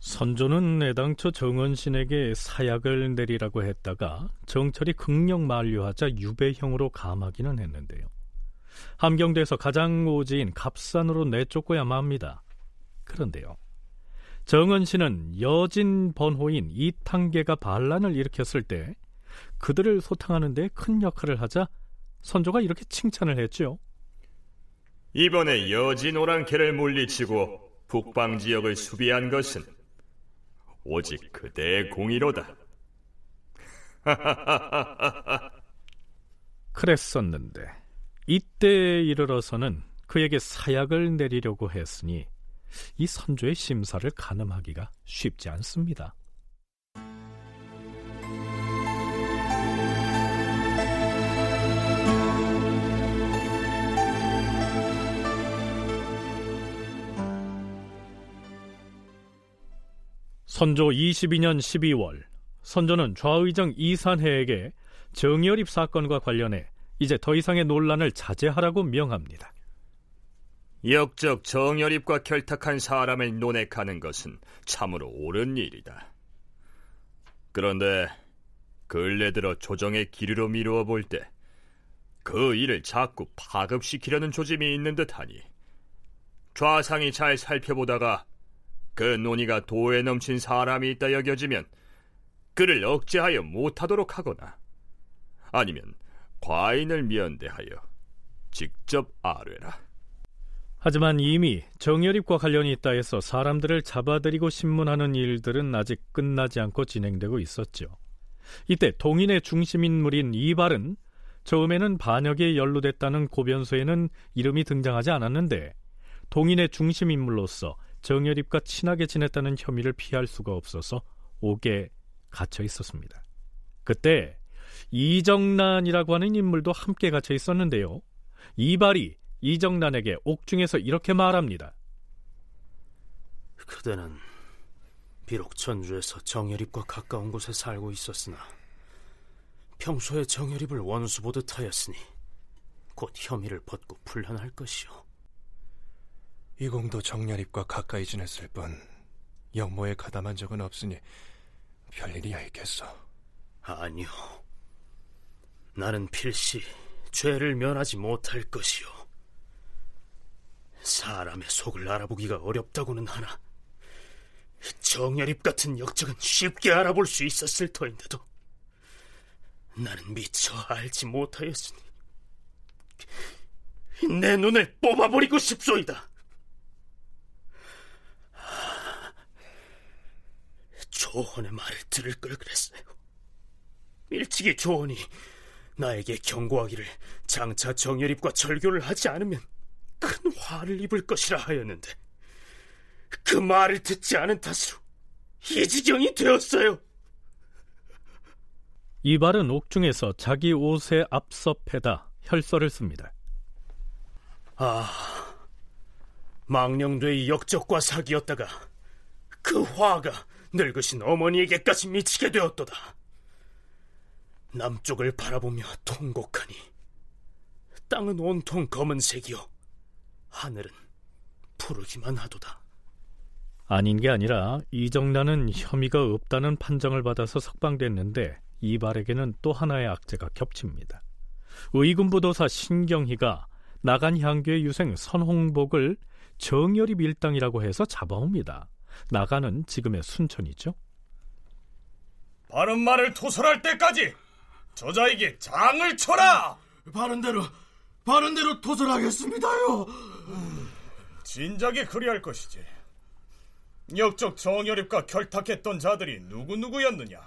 Speaker 3: 선조는 애당초 정원신에게 사약을 내리라고 했다가 정철이 극력 만류하자 유배형으로 감하기는 했는데요. 함경도에서 가장 오지인 갑산으로 내쫓고야 맙니다. 그런데요. 정은씨는 여진 번호인 이탕계가 반란을 일으켰을 때 그들을 소탕하는 데 큰 역할을 하자 선조가 이렇게 칭찬을 했죠.
Speaker 8: 이번에 여진 오랑캐를 물리치고 북방 지역을 수비한 것은 오직 그대의 공의로다.
Speaker 3: 그랬었는데 이때에 이르러서는 그에게 사약을 내리려고 했으니 이 선조의 심사를 가늠하기가 쉽지 않습니다. 선조 22년 12월 선조는 좌의정 이산해에게 정여립 사건과 관련해 이제 더 이상의 논란을 자제하라고 명합니다.
Speaker 8: 역적 정여립과 결탁한 사람을 논핵하는 것은 참으로 옳은 일이다. 그런데 근래 들어 조정의 기류로 미루어 볼 때 그 일을 자꾸 파급시키려는 조짐이 있는 듯하니 좌상이 잘 살펴보다가 그 논의가 도에 넘친 사람이 있다 여겨지면 그를 억제하여 못하도록 하거나 아니면 과인을 면대하여 직접 아뢰라.
Speaker 3: 하지만 이미 정여립과 관련이 있다 해서 사람들을 잡아들이고 신문하는 일들은 아직 끝나지 않고 진행되고 있었죠. 이때 동인의 중심 인물인 이발은 처음에는 반역에 연루됐다는 고변소에는 이름이 등장하지 않았는데 동인의 중심 인물로서 정여립과 친하게 지냈다는 혐의를 피할 수가 없어서 옥에 갇혀 있었습니다. 그때 이정난이라고 하는 인물도 함께 갇혀 있었는데요. 이발이 이정난에게 옥중에서 이렇게 말합니다.
Speaker 14: 그대는 비록 전주에서 정여립과 가까운 곳에 살고 있었으나 평소에 정여립을 원수 보듯 하였으니 곧 혐의를 벗고 풀려날 것이오.
Speaker 15: 이공도 정여립과 가까이 지냈을 뿐 영모에 가담한 적은 없으니 별일이야 있겠어.
Speaker 14: 아니요. 나는 필시 죄를 면하지 못할 것이오. 사람의 속을 알아보기가 어렵다고는 하나 정여립 같은 역적은 쉽게 알아볼 수 있었을 터인데도 나는 미처 알지 못하였으니 내 눈을 뽑아버리고 싶소이다. 조언의 말을 들을 걸 그랬어요. 일찍이 조언이 나에게 경고하기를 장차 정여립과 절교를 하지 않으면 큰 화를 입을 것이라 하였는데 그 말을 듣지 않은 탓으로 이 지경이 되었어요.
Speaker 3: 이발은 옥중에서 자기 옷에 앞서 패다 혈서를 씁니다.
Speaker 14: 아, 망령되의 역적과 사기였다가 그 화가 늙으신 어머니에게까지 미치게 되었도다. 남쪽을 바라보며 통곡하니 땅은 온통 검은색이요 하늘은 푸르기만 하도다.
Speaker 3: 아닌 게 아니라 이정란은 혐의가 없다는 판정을 받아서 석방됐는데 이발에게는 또 하나의 악재가 겹칩니다. 의군부도사 신경희가 나간 향교의 유생 선홍복을 정열이 밀당이라고 해서 잡아옵니다. 나가는 지금의 순천이죠.
Speaker 9: 바른 말을 토설할 때까지 저자에게 장을 쳐라!
Speaker 11: 바른 대로, 바른 대로 토설하겠습니다,요.
Speaker 9: 진작에 그리할 것이지. 역적 정열입과 결탁했던 자들이 누구 누구였느냐?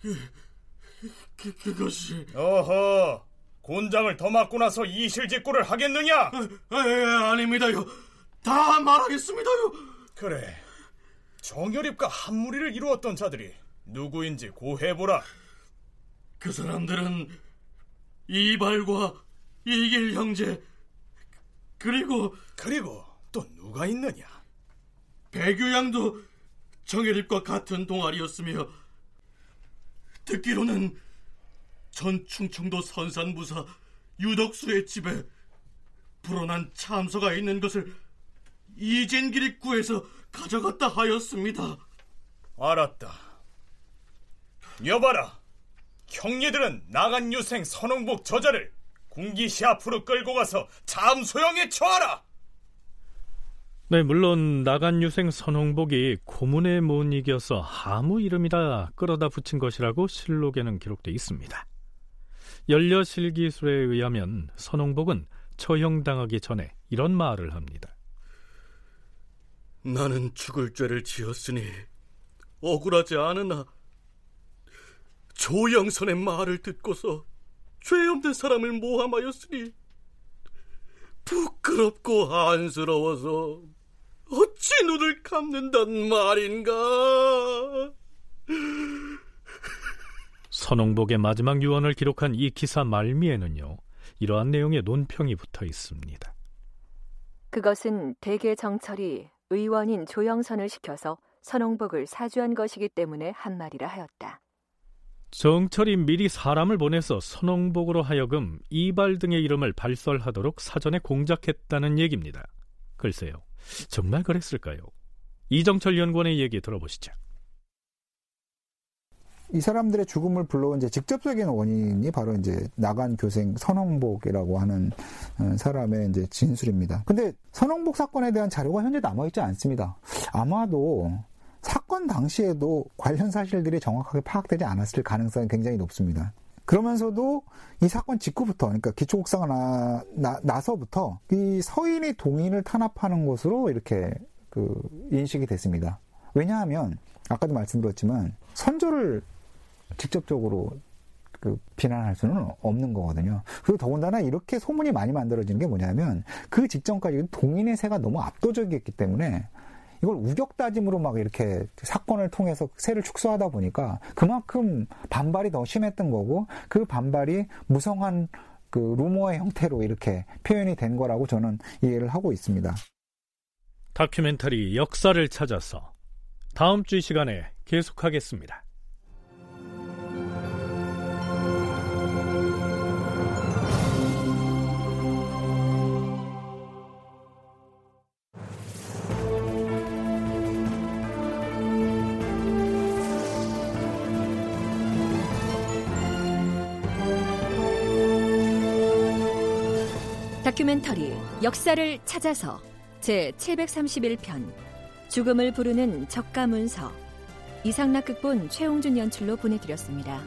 Speaker 11: 그, 그, 그것이...
Speaker 9: 어허, 곤장을 더 맞고 나서 이실직고를 하겠느냐? 아,
Speaker 11: 아, 예, 아닙니다요. 다 말하겠습니다요.
Speaker 9: 그래. 정열입과 한 무리를 이루었던 자들이 누구인지 고해보라.
Speaker 11: 그 사람들은 이발과 이길 형제 그리고
Speaker 9: 그리고 또 누가 있느냐?
Speaker 11: 배규양도 정열입과 같은 동아리였으며 듣기로는 전 충청도 선산무사 유덕수의 집에 불어난 참소가 있는 것을 이진길이 구해서 가져갔다 하였습니다.
Speaker 9: 알았다. 여봐라. 형제들은 나간 유생 선홍복 저자를 군기시 앞으로 끌고 가서 참소형에 처하라.
Speaker 3: 네, 물론 나간 유생 선홍복이 고문에 못 이겨서 아무 이름이라 끌어다 붙인 것이라고 실록에는 기록돼 있습니다. 연려실기술에 의하면 선홍복은 처형당하기 전에 이런 말을 합니다.
Speaker 12: 나는 죽을 죄를 지었으니 억울하지 않으나 조영선의 말을 듣고서 죄 없는 사람을 모함하였으니 부끄럽고 안쓰러워서 어찌 눈을 감는단 말인가?
Speaker 3: 선홍복의 마지막 유언을 기록한 이 기사 말미에는요, 이러한 내용의 논평이 붙어 있습니다.
Speaker 1: 그것은 대개 정철이 의원인 조영선을 시켜서 선홍복을 사주한 것이기 때문에 한 말이라 하였다.
Speaker 3: 정철이 미리 사람을 보내서 선홍복으로 하여금 이발 등의 이름을 발설하도록 사전에 공작했다는 얘기입니다. 글쎄요, 정말 그랬을까요? 이정철 연구원의 얘기 들어보시죠.
Speaker 7: 이 사람들의 죽음을 불러온 이제 직접적인 원인이 바로 이제 나간 교생 선홍복이라고 하는 어, 사람의 이제 진술입니다. 근데 선홍복 사건에 대한 자료가 현재 남아있지 않습니다. 아마도 사건 당시에도 관련 사실들이 정확하게 파악되지 않았을 가능성이 굉장히 높습니다. 그러면서도 이 사건 직후부터, 그러니까 기초국사가 나, 나, 나서부터 이 서인이 동인을 탄압하는 것으로 이렇게 그 인식이 됐습니다. 왜냐하면, 아까도 말씀드렸지만, 선조를 직접적으로 그 비난할 수는 없는 거거든요. 그리고 더군다나 이렇게 소문이 많이 만들어지는 게 뭐냐면 그 직전까지 동인의 세가 너무 압도적이었기 때문에 이걸 우격다짐으로 막 이렇게 사건을 통해서 세를 축소하다 보니까 그만큼 반발이 더 심했던 거고 그 반발이 무성한 그 루머의 형태로 이렇게 표현이 된 거라고 저는 이해를 하고 있습니다.
Speaker 3: 다큐멘터리 역사를 찾아서 다음 주 시간에 계속하겠습니다.
Speaker 1: 다큐멘터리 역사를 찾아서 제 731편 죽음을 부르는 적가문서 이상락 극본 최홍준 연출로 보내드렸습니다.